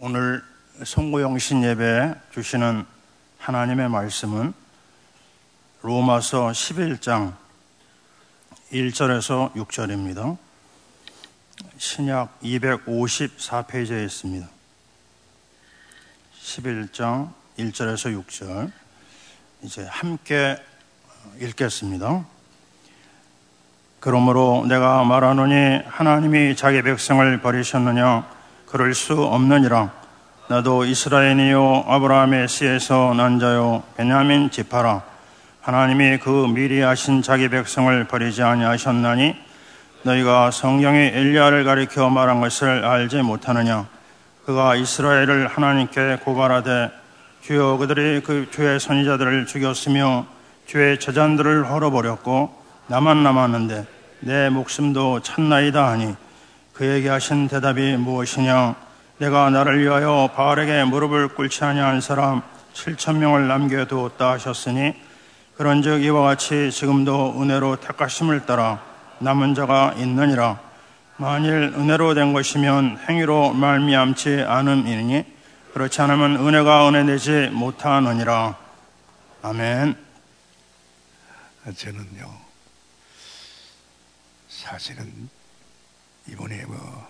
오늘 송구영신 예배 주시는 하나님의 말씀은 로마서 11장 1절에서 6절입니다. 신약 254페이지에 있습니다. 11장 1절에서 6절. 이제 함께 읽겠습니다. 그러므로 내가 말하노니 하나님이 자기 백성을 버리셨느냐 그럴 수 없느니라. 나도 이스라엘이요 아브라함의 씨에서 난 자요 베냐민 지파라. 하나님이 그 미리 하신 자기 백성을 버리지 아니하셨나니 너희가 성경의 엘리야를 가리켜 말한 것을 알지 못하느냐? 그가 이스라엘을 하나님께 고발하되 주여 그들이 그 주의 선지자들을 죽였으며 주의 저잔들을 헐어버렸고 나만 남았는데 내 목숨도 찾나이다 하니 그에게 하신 대답이 무엇이냐 내가 나를 위하여 바알에게 무릎을 꿇지 아니한 사람 7천 명을 남겨두었다 하셨으니 그런즉 이와 같이 지금도 은혜로 택하심을 따라 남은 자가 있느니라 만일 은혜로 된 것이면 행위로 말미암지 않음이니 그렇지 않으면 은혜가 은혜 되지 못하느니라. 아멘. 저는요, 사실은 이번에 뭐,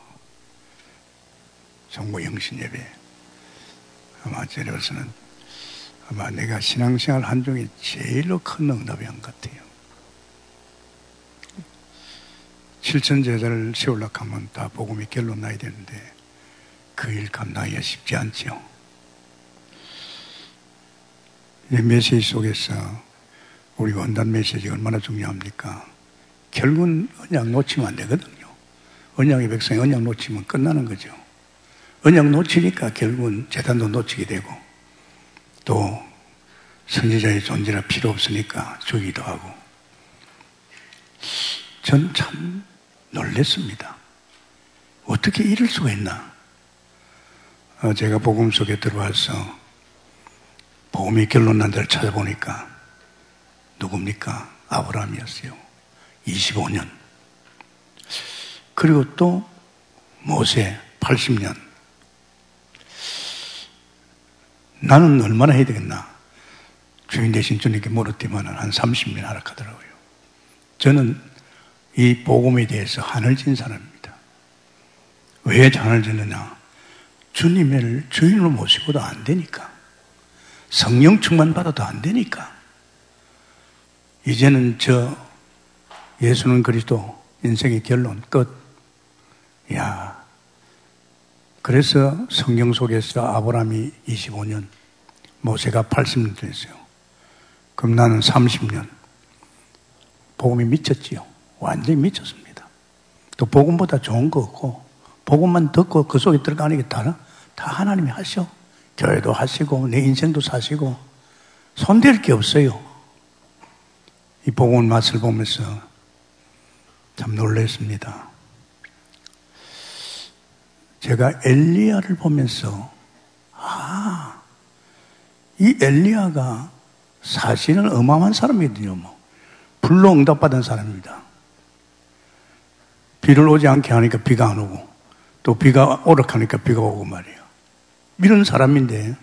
정보 영신 예배, 아마 저로서는 아마 내가 신앙생활 한 중에 제일로 큰 응답이 한 것 같아요. 7천 제자를 세우려고 하면 다 복음이 결론 나야 되는데 그 일 감당하기가 쉽지 않죠. 이 메시지 속에서 우리 원단 메시지가 얼마나 중요합니까? 결국은 언약 놓치면 안 되거든요. 언약의 백성이 언약 놓치면 끝나는 거죠. 언약 놓치니까 결국은 재단도 놓치게 되고 또 선지자의 존재가 필요 없으니까 죽이기도 하고 전 참 놀랬습니다. 어떻게 이럴 수가 있나? 어, 제가 복음 속에 들어와서 복음이 결론 난 데를 찾아보니까 누굽니까? 아브라함이었어요. 25년. 그리고 또 모세 80년. 나는 얼마나 해야 되겠나? 주인 대신 주님께 물었더만 한 30년 하라 하더라고요. 저는 이 복음에 대해서 하늘 진 사람입니다. 왜 하늘 지느냐? 주님을 주인으로 모시고도 안 되니까. 성령 충만 받아도 안 되니까. 이제는 저 예수는 그리스도 인생의 결론 끝. 야. 그래서 성경 속에서 아브라함이 25년, 모세가 80년 됐어요. 그럼 나는 30년. 복음이 미쳤지요. 완전히 미쳤습니다. 또 복음보다 좋은 거 없고, 복음만 듣고 그 속에 들어가는 게 다른 다 하나님이 하셔. 교회도 하시고, 내 인생도 사시고, 손댈 게 없어요. 이 복음 맛을 보면서 참 놀랐습니다. 제가 엘리야를 보면서, 아, 이 엘리야가 사실은 어마어마한 사람이거든요. 뭐. 불로 응답받은 사람입니다. 비를 오지 않게 하니까 비가 안 오고, 또 비가 오락하니까 비가 오고 말이에요. 이런 사람인데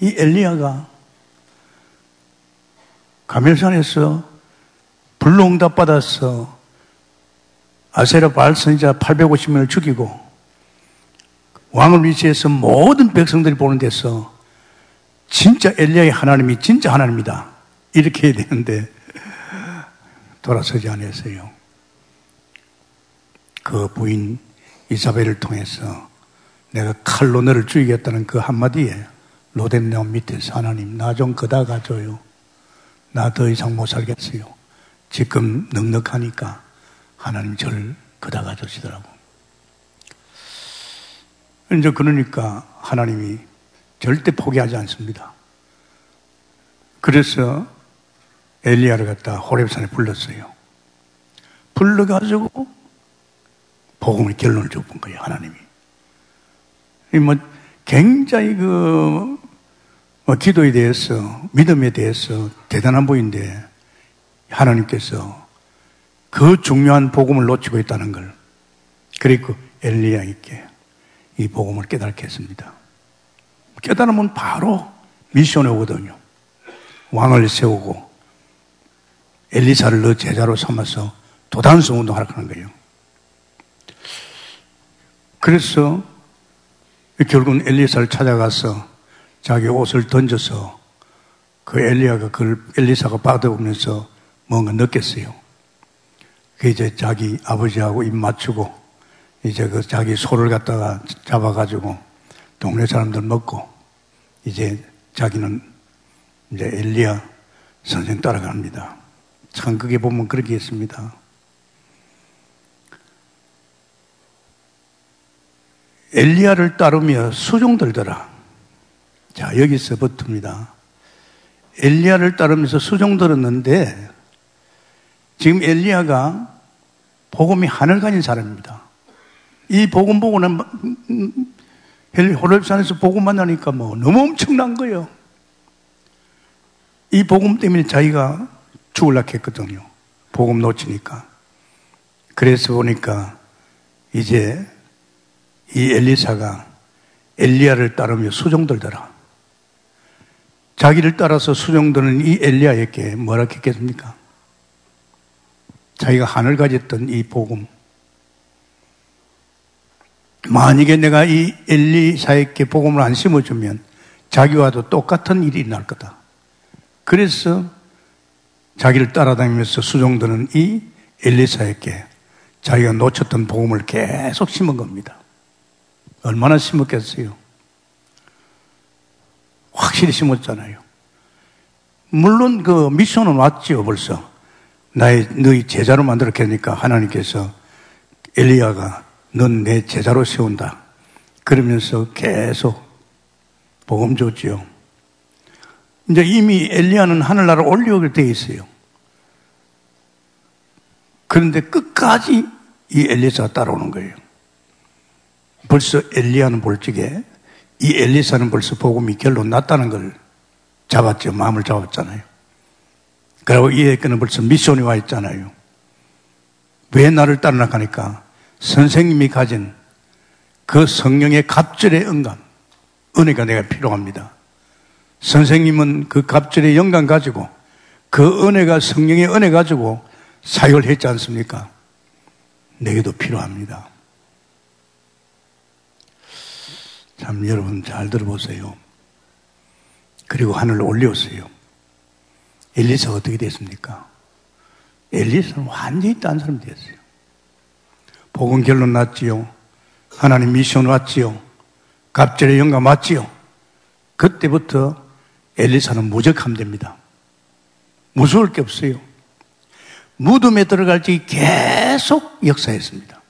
이 엘리야가 가멜산에서 불로 응답 받아서 아세라 바알 선지자 850명을 죽이고 왕을 위치해서 모든 백성들이 보는 데서 진짜 엘리야의 하나님이 진짜 하나님이다 이렇게 해야 되는데 돌아서지 않았어요. 그 부인 이사벨을 통해서 내가 칼로 너를 죽이겠다는 그 한마디에 로뎀네온 밑에서 하나님 나좀 그다 가줘요. 나 더 이상 못 살겠어요. 지금 넉넉하니까 하나님 저를 그다 가 주시더라고. 이제 그러니까 하나님이 절대 포기하지 않습니다. 그래서 엘리야를 갖다 호렙산에 불렀어요. 불러가지고 복음의 결론을 줬본 거예요, 하나님이. 뭐 굉장히 그 뭐 기도에 대해서 믿음에 대해서 대단한 분인데 하나님께서 그 중요한 복음을 놓치고 있다는 걸 그리고 엘리야에게 이 복음을 깨닫게 했습니다. 깨달으면 바로 미션에 오거든요. 왕을 세우고 엘리사를 너 제자로 삼아서 도단성 운동하라고 하는 거예요. 그래서 결국은 엘리사를 찾아가서 자기 옷을 던져서 그 엘리야가 그걸 엘리사가 받아보면서 뭔가 느꼈어요. 그 이제 자기 아버지하고 입 맞추고 이제 그 자기 소를 갖다가 잡아가지고 동네 사람들 먹고 이제 자기는 이제 엘리야 선생 따라갑니다. 참 그게 보면 그렇게 했습니다. 엘리야를 따르며 수종 들더라. 자, 여기서 붙습니다. 엘리야를 따르면서 수종 들었는데 지금 엘리야가 복음이 하늘 가진 사람입니다. 이 복음 보고는 호렙산에서 복음 만나니까 뭐 너무 엄청난 거예요. 이 복음 때문에 자기가 죽을라 했거든요. 복음 놓치니까. 그래서 보니까 이제 이 엘리사가 엘리야를 따르며 수종들더라. 자기를 따라서 수종드는 이 엘리야에게 뭐라 했겠습니까? 자기가 하늘 가졌던 이 복음. 만약에 내가 이 엘리사에게 복음을 안 심어주면 자기와도 똑같은 일이 날 거다. 그래서 자기를 따라다니면서 수종드는 이 엘리사에게 자기가 놓쳤던 복음을 계속 심은 겁니다. 얼마나 심었겠어요? 확실히 심었잖아요. 물론 그 미션은 왔지요, 벌써. 나의, 너희 제자로 만들었겠니까 하나님께서 엘리야가 넌 내 제자로 세운다. 그러면서 계속 복음 줬지요. 이제 이미 엘리야는 하늘나라 올려오게 돼 있어요. 그런데 끝까지 이 엘리사가 따라오는 거예요. 벌써 엘리야는 볼적에 이 엘리사는 벌써 복음이 결론 났다는 걸 잡았죠. 마음을 잡았잖아요. 그리고 이에게는 벌써 미션이 와 있잖아요. 왜 나를 따라 나가니까 선생님이 가진 그 성령의 갑절의 응감, 은혜가 내가 필요합니다. 선생님은 그 갑절의 영감 가지고 그 은혜가 성령의 은혜 가지고 사역을 했지 않습니까? 내게도 필요합니다. 참 여러분 잘 들어보세요. 그리고 하늘로 올려오세요. 엘리사가 어떻게 됐습니까? 엘리사는 완전히 딴 사람이 됐어요. 복음 결론 났지요. 하나님 미션 왔지요. 갑절의 영감 왔지요. 그때부터 엘리사는 무적함 됩니다. 무서울 게 없어요. 무덤에 들어갈 때 계속 역사했습니다.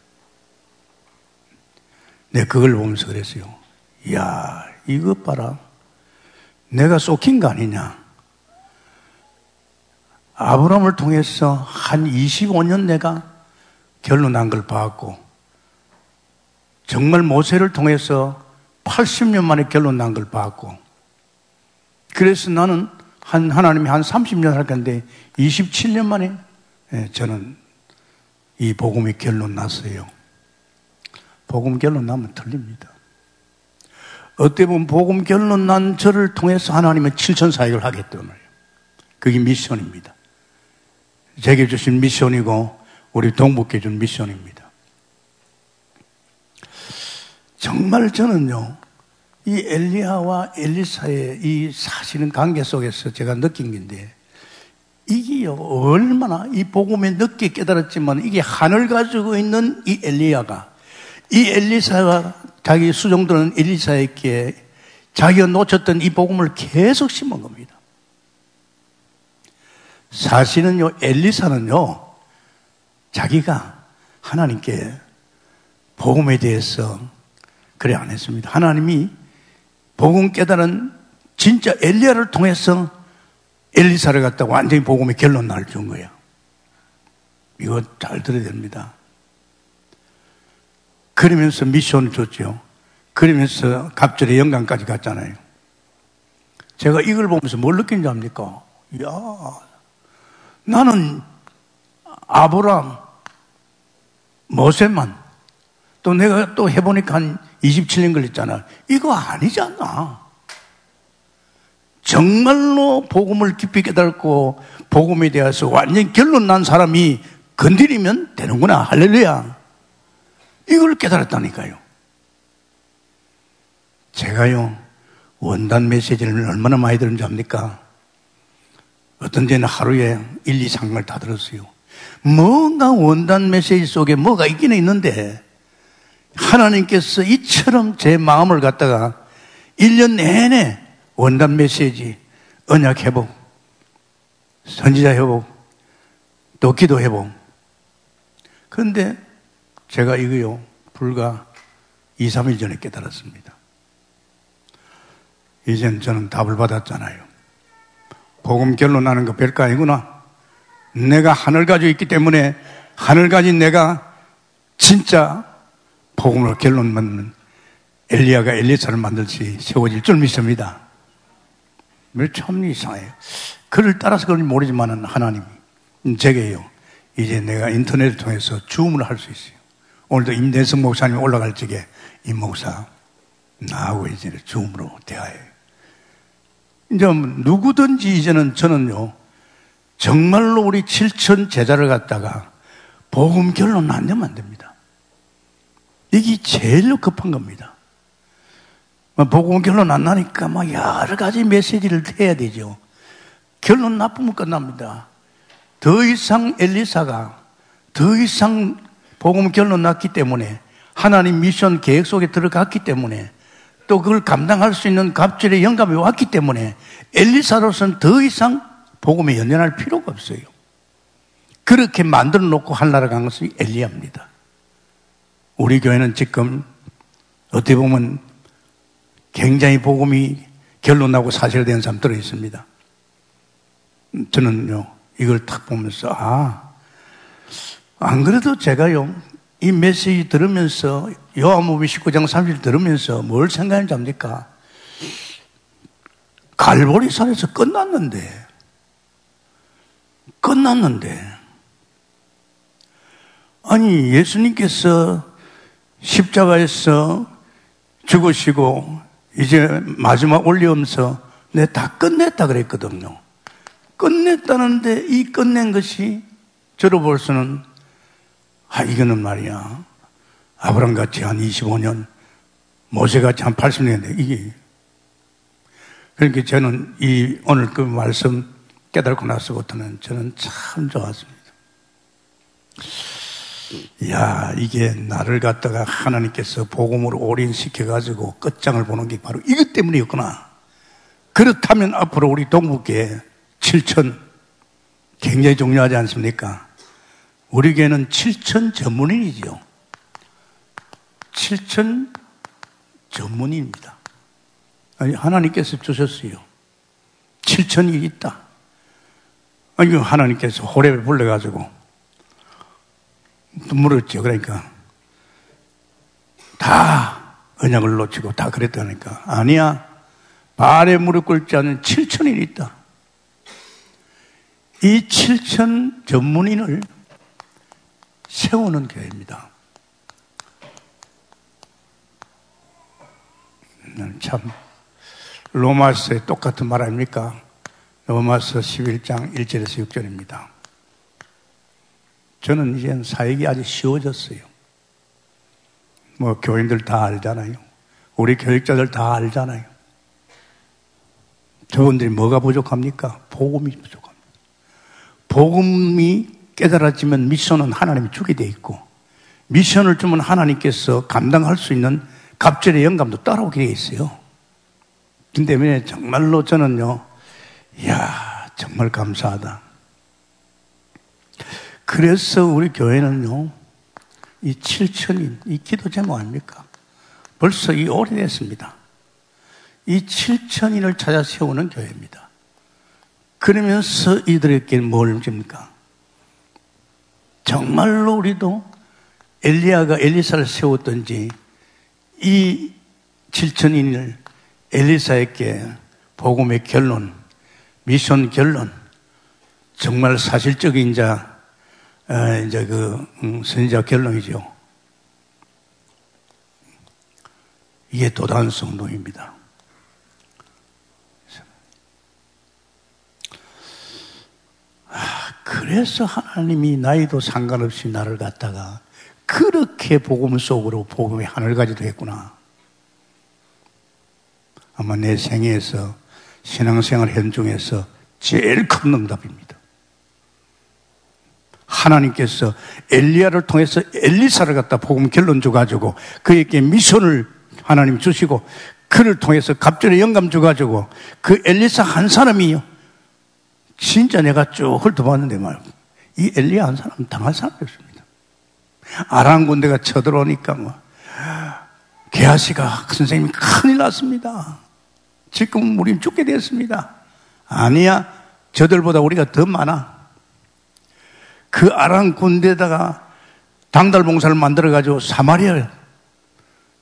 내 네, 그걸 보면서 그랬어요. 이야, 이것 봐라. 내가 쏟긴 거 아니냐. 아브라함을 통해서 한 25년 내가 결론난 걸 봤고, 정말 모세를 통해서 80년 만에 결론난 걸 봤고, 그래서 나는 한, 하나님이 한 30년 할 건데, 27년 만에 예, 저는 이 복음이 결론 났어요. 복음 결론 나면 틀립니다. 어떻게 보면 복음 결론 난 저를 통해서 하나님은 칠천 사역을 하겠다는 거예요. 그게 미션입니다. 제게 주신 미션이고 우리 동북께 준 미션입니다. 정말 저는요, 이 엘리야와 엘리사의 이 사실은 관계 속에서 제가 느낀 건데, 이게 얼마나 이 복음에 늦게 깨달았지만 이게 하늘 가지고 있는 이 엘리야가 이 엘리사가 자기 수종들은 엘리사에게 자기가 놓쳤던 이 복음을 계속 심은 겁니다. 사실은요, 엘리사는요, 자기가 하나님께 복음에 대해서 그래 안 했습니다. 하나님이 복음 깨달은 진짜 엘리야를 통해서 엘리사를 갖다가 완전히 복음의 결론 날 준 거야. 이거 잘 들어야 됩니다. 그러면서 미션을 줬죠. 그러면서 갑절의 영광까지 갔잖아요. 제가 이걸 보면서 뭘 느낀지 압니까? 이야, 나는 아브람, 모세만 또 내가 또 해보니까 한 27년 걸렸잖아. 이거 아니잖아. 정말로 복음을 깊이 깨닫고 복음에 대해서 완전 결론 난 사람이 건드리면 되는구나. 할렐루야. 이걸 깨달았다니까요. 제가요, 원단 메시지를 얼마나 많이 들은지 압니까? 어떤 데는 하루에 1, 2, 3을 다 들었어요. 뭔가 원단 메시지 속에 뭐가 있기는 있는데, 하나님께서 이처럼 제 마음을 갖다가 1년 내내 원단 메시지, 언약 회복, 선지자 회복, 또 기도 회복. 그런데 제가 이거요, 불과 2, 3일 전에 깨달았습니다. 이젠 저는 답을 받았잖아요. 복음 결론나는 거 별거 아니구나. 내가 하늘 가지고 있기 때문에 하늘 가진 내가 진짜 복음으로 결론 맺는 엘리야가 엘리사를 만들지 세워질 줄 믿습니다. 참 이상해요. 그를 따라서 그런지 모르지만은 하나님이 제게요. 이제 내가 인터넷을 통해서 주문을 할 수 있어요. 오늘도 임대성 목사님이 올라갈 적에 임 목사 나하고 이제 주문으로 대하여 이제 누구든지 이제는 저는요, 정말로 우리 7천 제자를 갖다가 복음 결론 안 내면 안 됩니다. 이게 제일 급한 겁니다. 뭐 복음 결론 안 나니까 막뭐 여러 가지 메시지를 해야 되죠. 결론 나쁘면 끝납니다. 더 이상 엘리사가 더 이상 복음 결론 났기 때문에 하나님 미션 계획 속에 들어갔기 때문에 또 그걸 감당할 수 있는 갑절의 영감이 왔기 때문에 엘리사로서는 더 이상 복음에 연연할 필요가 없어요. 그렇게 만들어 놓고 한나라 간 것이 엘리야입니다. 우리 교회는 지금 어떻게 보면 굉장히 복음이 결론 나고 사실된 사람 들어 있습니다. 저는요, 이걸 탁 보면서, 아, 안 그래도 제가요, 이 메시지 들으면서 요한복음 19장 30절 들으면서 뭘 생각하는지 압니까? 갈보리산에서 끝났는데 끝났는데 아니 예수님께서 십자가에서 죽으시고 이제 마지막 올리면서 내 다 끝냈다 그랬거든요. 끝냈다는데 이 끝낸 것이 저로 볼 수는 아, 이거는 말이야. 아브람 같이 한 25년, 모세 같이 한 80년인데, 이게. 그러니까 저는 이 오늘 그 말씀 깨달고 나서부터는 저는 참 좋았습니다. 야, 이게 나를 갖다가 하나님께서 복음으로 올인시켜가지고 끝장을 보는 게 바로 이것 때문이었구나. 그렇다면 앞으로 우리 동북계 7천 굉장히 중요하지 않습니까? 우리 교회는 7천 전문인이죠. 7천 전문인입니다. 아니, 하나님께서 주셨어요. 7천이 있다. 아니, 하나님께서 호랩에 불러가지고 물었죠. 그러니까 다 언약을 놓치고 다 그랬다니까. 아니야. 발에 무릎 꿇지 않은 7천이 있다. 이 7천 전문인을 세우는 교회입니다. 참 로마서의 똑같은 말 아닙니까? 로마서 11장 1절에서 6절입니다. 저는 이제 사역이 아주 쉬워졌어요. 뭐 교인들 다 알잖아요. 우리 교육자들 다 알잖아요. 저분들이 뭐가 부족합니까? 복음이 부족합니다. 복음이 깨달아지면 미션은 하나님이 주게 돼 있고 미션을 주면 하나님께서 감당할 수 있는 갑절의 영감도 따라오게 돼 있어요. 근데 왜 정말로 저는요, 이야, 정말 감사하다. 그래서 우리 교회는요, 이 7천인, 이 기도 제목 아닙니까? 벌써 이 오래됐습니다. 이 7천인을 찾아 세우는 교회입니다. 그러면서 이들에게 뭘 줍니까? 정말로 우리도 엘리야가 엘리사를 세웠던지 이 7천인을 엘리사에게 복음의 결론, 미션 결론, 정말 사실적인 자, 어, 이제 그 음, 선지자 결론이죠. 이게 도단 성동입니다. 그래서 하나님이 나이도 상관없이 나를 갖다가 그렇게 복음 속으로 복음의 하늘 가지도 했구나. 아마 내 생애에서 신앙생활 현중에서 제일 큰 응답입니다. 하나님께서 엘리야를 통해서 엘리사를 갖다 복음 결론 줘가지고 그에게 미션을 하나님 주시고 그를 통해서 갑절의 영감 줘가지고 그 엘리사 한 사람이요. 진짜 내가 쭉 훑어봤는데 말고 이 엘리야 한 사람 당할 사람이 없습니다. 아랑 군대가 쳐들어오니까 뭐 게하시가 선생님이 큰일 났습니다. 지금 우린 죽게 되었습니다. 아니야. 저들보다 우리가 더 많아. 그 아랑 군대에다가 당달 봉사를 만들어 가지고 사마리아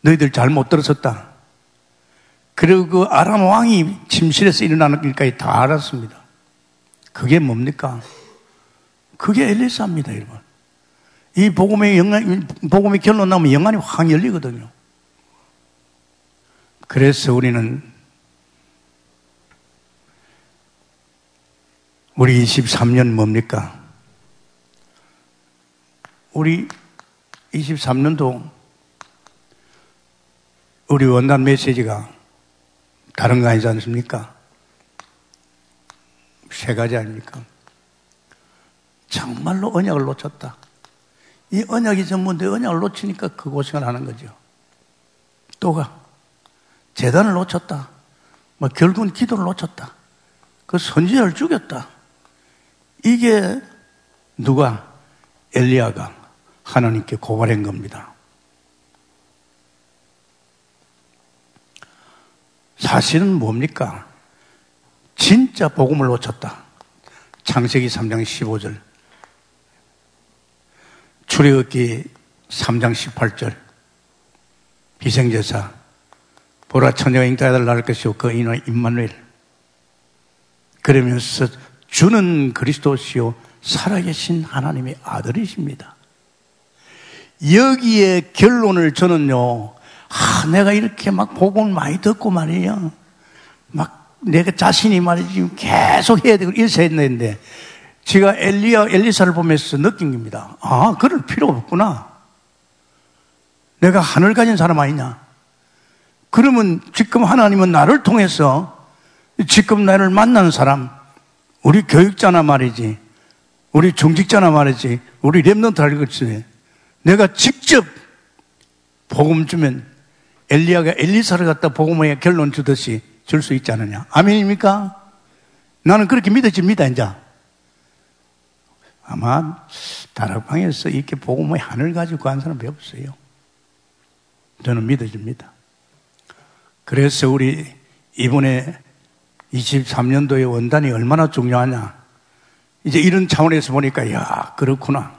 너희들 잘 못 들었었다. 그리고 그 아람 왕이 침실에서 일어나는 일까지 다 알았습니다. 그게 뭡니까? 그게 엘리사입니다, 여러분. 이 복음의 영안, 복음의 결론 나오면 영안이 확 열리거든요. 그래서 우리는 우리 23년 뭡니까? 우리 23년도 우리 원단 메시지가 다른 거 아니지 않습니까? 세 가지 아닙니까? 정말로 언약을 놓쳤다. 이 언약이 전부인데 언약을 놓치니까 그 고생을 하는 거죠. 또가 재단을 놓쳤다. 뭐 결국은 기도를 놓쳤다. 그 선지자를 죽였다. 이게 누가 엘리야가 하나님께 고발한 겁니다. 사실은 뭡니까? 진짜 복음을 놓쳤다. 창세기 3장 15절. 출애굽기 3장 18절. 비생제사. 보라 처녀가 잉타아들 낳을 것이요 그 이는 임마누엘. 그러면서 주는 그리스도시요 살아계신 하나님의 아들이십니다. 여기에 결론을 저는요, 아, 내가 이렇게 막 복음 많이 듣고 말이에요. 막 내가 자신이 말이지 계속 해야 되고 이래서 했는데, 제가 엘리야, 엘리사를 보면서 느낀 겁니다. 아, 그럴 필요가 없구나. 내가 하늘 가진 사람 아니냐. 그러면 지금 하나님은 나를 통해서 지금 나를 만나는 사람, 우리 교육자나 말이지, 우리 중직자나 말이지, 우리 랩런트 할 것이 내가 직접 복음 주면 엘리야가 엘리사를 갖다 복음의 결론 주듯이 줄 수 있지 않느냐. 아멘입니까? 나는 그렇게 믿어집니다, 이제. 아마 다락방에서 이렇게 복음의 하늘 가지고 간 사람 몇 없어요. 저는 믿어집니다. 그래서 우리 이번에 23년도의 원단이 얼마나 중요하냐. 이제 이런 차원에서 보니까, 야, 그렇구나.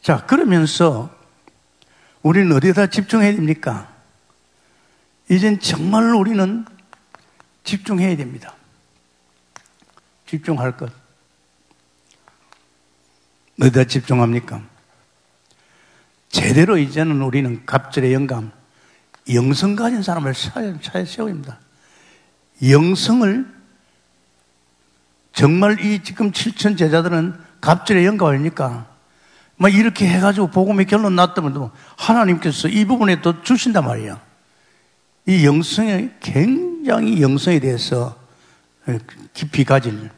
자, 그러면서 우리는 어디에다 집중해야 됩니까? 이젠 정말로 우리는 집중해야 됩니다. 집중할 것. 어디다 집중합니까? 제대로 이제는 우리는 갑절의 영감, 영성 가진 사람을 차에 세워입니다. 영성을 정말 이 지금 7천 제자들은 갑절의 영감 아닙니까? 막 이렇게 해가지고 복음의 결론 났다면 하나님께서 이 부분에 또 주신단 말이야. 이 영성에 굉장히 영성에 대해서 깊이 가질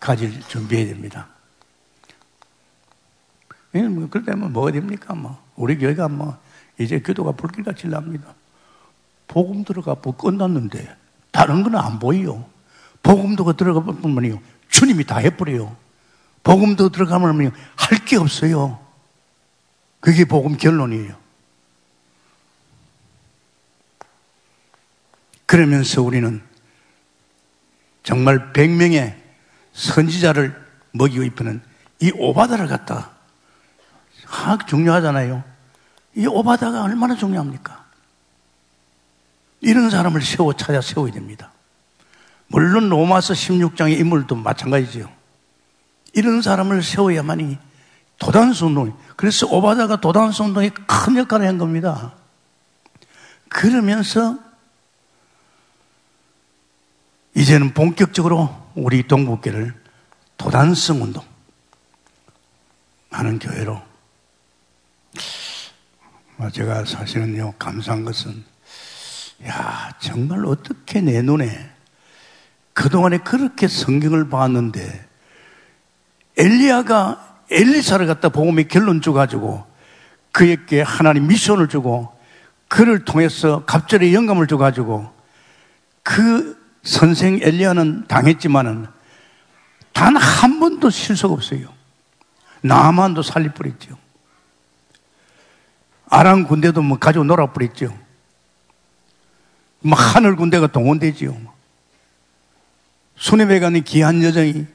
가질 준비해야 됩니다. 뭐 그러면 뭐가 됩니까? 뭐 우리 교회가 뭐 이제 기도가 불길같이 납니다. 복음 들어가 뭐 끝났는데 다른 건 안 보여요. 복음도 들어가 보면요 주님이 다 해버려요. 복음도 들어가면 할 게 없어요. 그게 복음 결론이에요. 그러면서 우리는 정말 100명의 선지자를 먹이고 있는 이 오바다를 갖다 아, 중요하잖아요. 이 오바다가 얼마나 중요합니까? 이런 사람을 세워 찾아 세워야 됩니다. 물론 로마서 16장의 인물도 마찬가지죠. 이런 사람을 세워야만이 도단수 운동. 그래서 오바다가 도단수 운동에 큰 역할을 한 겁니다. 그러면서 이제는 본격적으로 우리 동북교를 도단성 운동 하는 교회로. 뭐 제가 사실은요 감사한 것은 야 정말 어떻게 내 눈에 그동안에 그렇게 성경을 봤는데 엘리야가 엘리사를 갖다 복음의 결론 줘가지고 그에게 하나님 미션을 주고 그를 통해서 갑절의 영감을 줘가지고 그 선생 엘리야는 당했지만은 단 한 번도 실속 없어요. 나만도 뻔했죠. 아랑 군대도 뭐 가지고 놀아 버렸죠. 막 하늘 군대가 동원되지요. 수네베 가는 귀한 여정이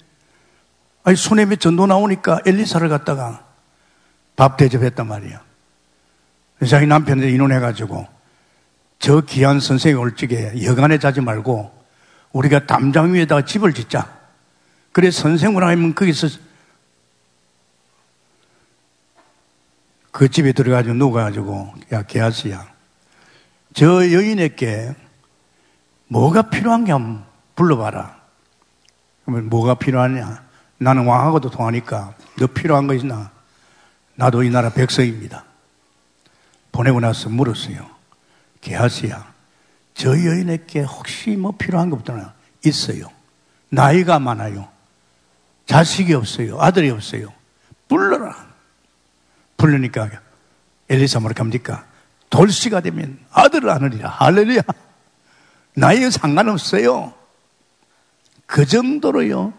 아니 수네베 전도 나오니까 엘리사를 갖다가 밥 대접했단 말이야. 자기 남편한테 인원해가지고 저 귀한 선생이 올 적에 여간에 자지 말고 우리가 담장 위에다가 집을 짓자. 그래 선생을 하면 거기서 그 집에 들어가지고 누워가지고 야 개아스야 저 여인에게 뭐가 필요한 게 한번 불러봐라. 그러면 뭐가 필요하냐? 나는 왕하고도 통하니까 너 필요한 거 있나? 나도 이 나라 백성입니다. 보내고 나서 물었어요. 개하스야, 저 여인에게 혹시 뭐 필요한 것부터 있어요. 나이가 많아요. 자식이 없어요. 아들이 없어요. 불러라. 부르니까 엘리사 뭐라 합니까? 돌시가 되면 아들을 안으리라. 할렐루야. 나이가 상관없어요. 그 정도로요.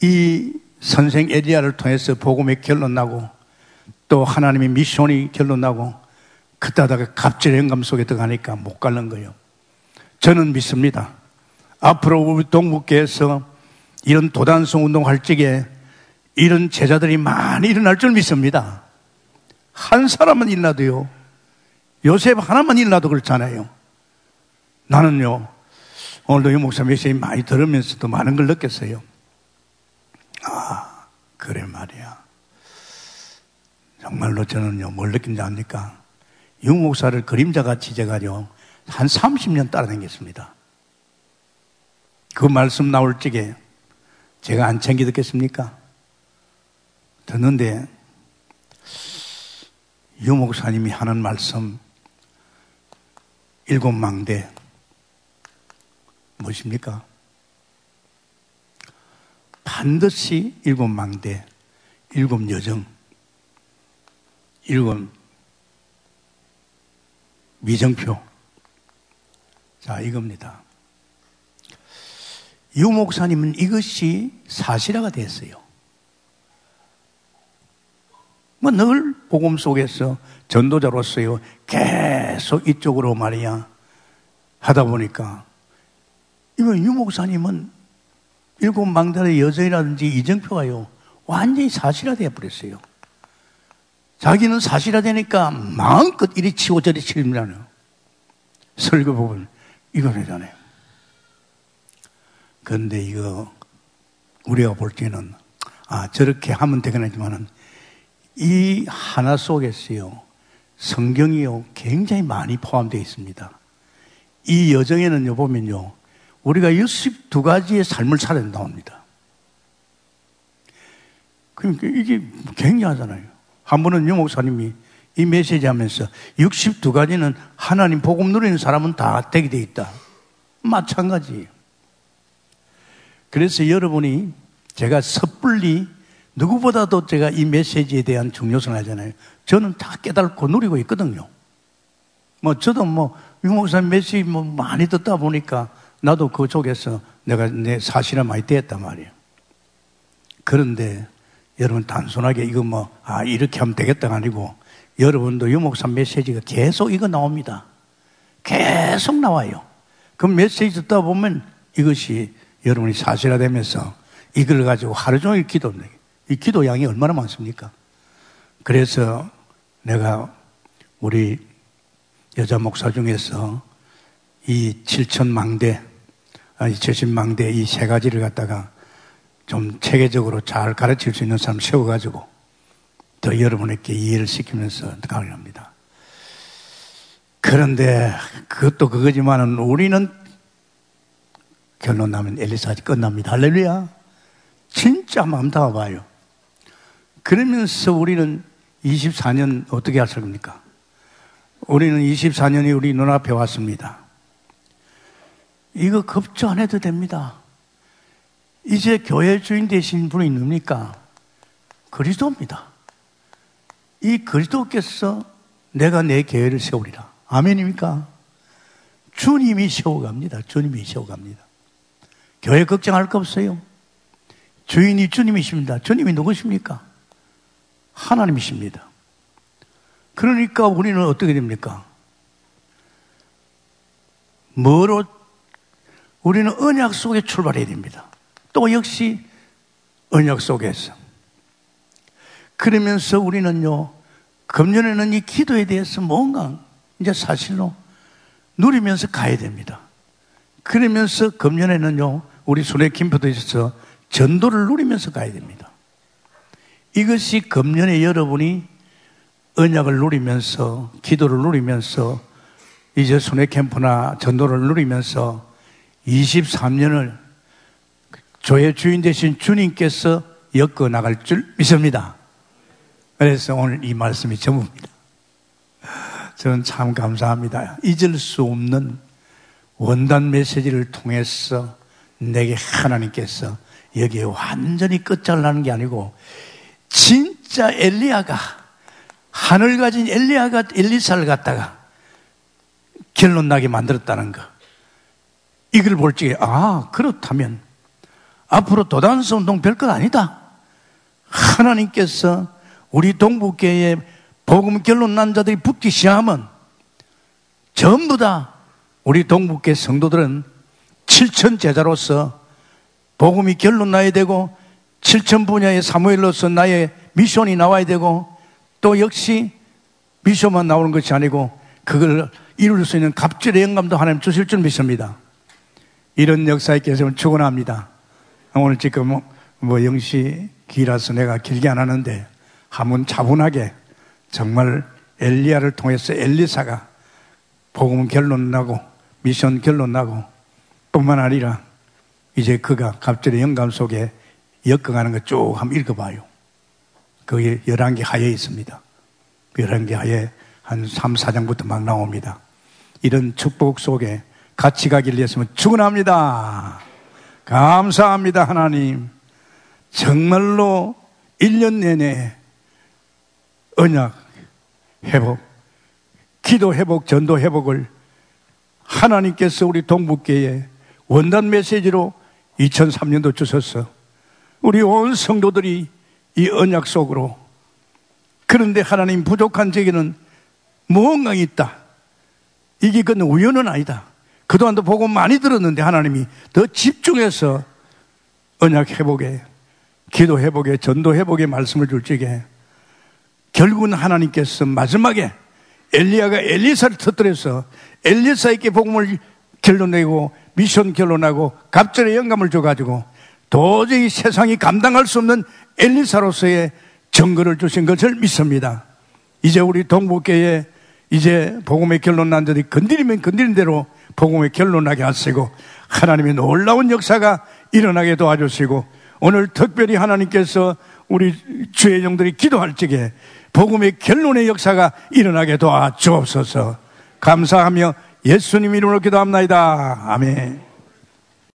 이 선생 에리아를 통해서 복음의 결론 나고 또 하나님의 미션이 결론 나고 그때다가 갑질 영감 속에 들어가니까 못 가는 거예요. 저는 믿습니다. 앞으로 우리 동북계에서 이런 도단성 운동 할 적에 이런 제자들이 많이 일어날 줄 믿습니다. 한 사람만 일나도요. 요셉 하나만 일나도 그렇잖아요. 나는요, 오늘도 유 목사 메시지 많이 들으면서도 많은 걸 느꼈어요. 아, 그래 말이야. 정말로 저는요, 뭘 느낀지 압니까? 유 목사를 그림자같이 제가요, 한 30년 따라다녔습니다. 그 말씀 나올 적에 제가 안 챙겨 듣겠습니까? 듣는데 유 목사님이 하는 말씀 일곱 망대 무엇입니까? 반드시 일곱 망대, 일곱 여정, 일곱 미정표. 자, 이겁니다. 유 목사님은 이것이 사실화가 됐어요. 뭐 늘 복음 속에서 전도자로서요 계속 이쪽으로 말이야 하다 보니까 이건 유 목사님은 일곱 망달의 여정이라든지 이정표가요 완전히 사실화되어 버렸어요. 자기는 사실화되니까 마음껏 이리 치고 저리 치밀라는 설교 부분 이거잖아요. 그런데 이거 우리가 볼 때는 아 저렇게 하면 되겠지만은 이 하나 속에서요, 성경이요, 굉장히 많이 포함되어 있습니다. 이 여정에는요, 보면요, 우리가 62가지의 삶을 살아야 나옵니다. 그러니까 이게 굉장하잖아요. 한 번은 유 목사님이 이 메시지 하면서 62가지는 하나님 복음 누리는 사람은 다 되게 돼 있다. 마찬가지예요. 그래서 여러분이 제가 섣불리 누구보다도 제가 이 메시지에 대한 중요성을 하잖아요. 저는 다 깨달고 누리고 있거든요. 뭐 저도 뭐 유목사님 메시지 뭐 많이 듣다 보니까 나도 그쪽에서 내가 내 사실을 많이 떼었단 말이에요. 그런데 여러분 단순하게 이거 뭐, 아, 이렇게 하면 되겠다가 아니고 여러분도 유목사 메시지가 계속 이거 나옵니다. 계속 나와요. 그 메시지 듣다 보면 이것이 여러분이 사실화되면서 이걸 가지고 하루 종일 기도합니다. 이 기도 양이 얼마나 많습니까? 그래서 내가 우리 여자 목사 중에서 이 칠천 망대, 아니 칠천 망대 이 세 가지를 갖다가 좀 체계적으로 잘 가르칠 수 있는 사람 세워가지고 더 여러분에게 이해를 시키면서 가려 합니다. 그런데 그것도 그거지만은 우리는 결론 나면 엘리사가 끝납니다. 할렐루야. 진짜 마음 다봐요 그러면서 우리는 24년 어떻게 하실 겁니까? 우리는 24년이 우리 눈앞에 왔습니다. 이거 걱정 안 해도 됩니다. 이제 교회 주인 되신 분이 누굽니까? 그리스도입니다. 이 그리스도께서 내가 내 교회를 세우리라. 아멘입니까? 주님이 세워갑니다. 주님이 세워갑니다. 교회 걱정할 거 없어요. 주인이 주님이십니다. 주님이 누구십니까? 하나님이십니다. 그러니까 우리는 어떻게 됩니까? 뭐로 우리는 언약 속에 출발해야 됩니다. 또 역시 언약 속에서. 그러면서 우리는요, 금년에는 이 기도에 대해서 뭔가 이제 사실로 누리면서 가야 됩니다. 그러면서 금년에는요, 우리 손에 김포도 있어서 전도를 누리면서 가야 됩니다. 이것이 금년에 여러분이 언약을 누리면서 기도를 누리면서 이제 손해 캠프나 전도를 누리면서 23년을 조의 주인 되신 주님께서 엮어 나갈 줄 믿습니다. 그래서 오늘 이 말씀이 전부입니다. 저는 참 감사합니다. 잊을 수 없는 원단 메시지를 통해서 내게 하나님께서 여기에 완전히 끝잘나는 게 아니고 진짜 엘리야가 하늘 가진 엘리야가 엘리사를 갖다가 결론 나게 만들었다는 거. 이걸 볼 적에 아 그렇다면 앞으로 도단스 운동 별것 아니다. 하나님께서 우리 동북계에 복음 결론 난 자들이 붙기 시작하면 전부 다 우리 동북계 성도들은 7천 제자로서 복음이 결론 나야 되고 7천 분야의 사무엘로서 나의 미션이 나와야 되고 또 역시 미션만 나오는 것이 아니고 그걸 이룰 수 있는 갑절의 영감도 하나님 주실 줄 믿습니다. 이런 역사에 계시면 축원합니다. 오늘 지금 뭐, 뭐 영시 기라서 내가 길게 안 하는데 한번 차분하게 정말 엘리야를 통해서 엘리사가 복음 결론 나고 미션 결론 나고 뿐만 아니라 이제 그가 갑절의 영감 속에 엮어가는 거쭉 한번 읽어봐요. 그게 11개 하에 있습니다. 11개 하에 한 3, 4장부터 막 나옵니다. 이런 축복 속에 같이 가길 위해서는 축원합니다. 감사합니다, 하나님. 정말로 1년 내내 언약 회복, 기도 회복, 전도 회복을 하나님께서 우리 동북계에 원단 메시지로 2003년도 주셨어. 우리 온 성도들이 이 언약 속으로 그런데 하나님 부족한 제게는 무언가 있다. 이게 그 우연은 아니다. 그동안도 보고 많이 들었는데 하나님이 더 집중해서 언약 회복에, 기도 회복에, 전도 회복에 말씀을 줄 적에 결국은 하나님께서 마지막에 엘리야가 엘리사를 터뜨려서 엘리사에게 복음을 결론내고 미션 결론하고 갑절의 영감을 줘가지고 도저히 세상이 감당할 수 없는 엘리사로서의 증거를 주신 것을 믿습니다. 이제 우리 동북계에 이제 복음의 결론 난 자들이 건드리면 건드린 대로 복음의 결론 나게 하시고 하나님의 놀라운 역사가 일어나게 도와주시고 오늘 특별히 하나님께서 우리 주의 종들이 기도할 적에 복음의 결론의 역사가 일어나게 도와주옵소서 감사하며 예수님 이름으로 기도합니다. 아멘.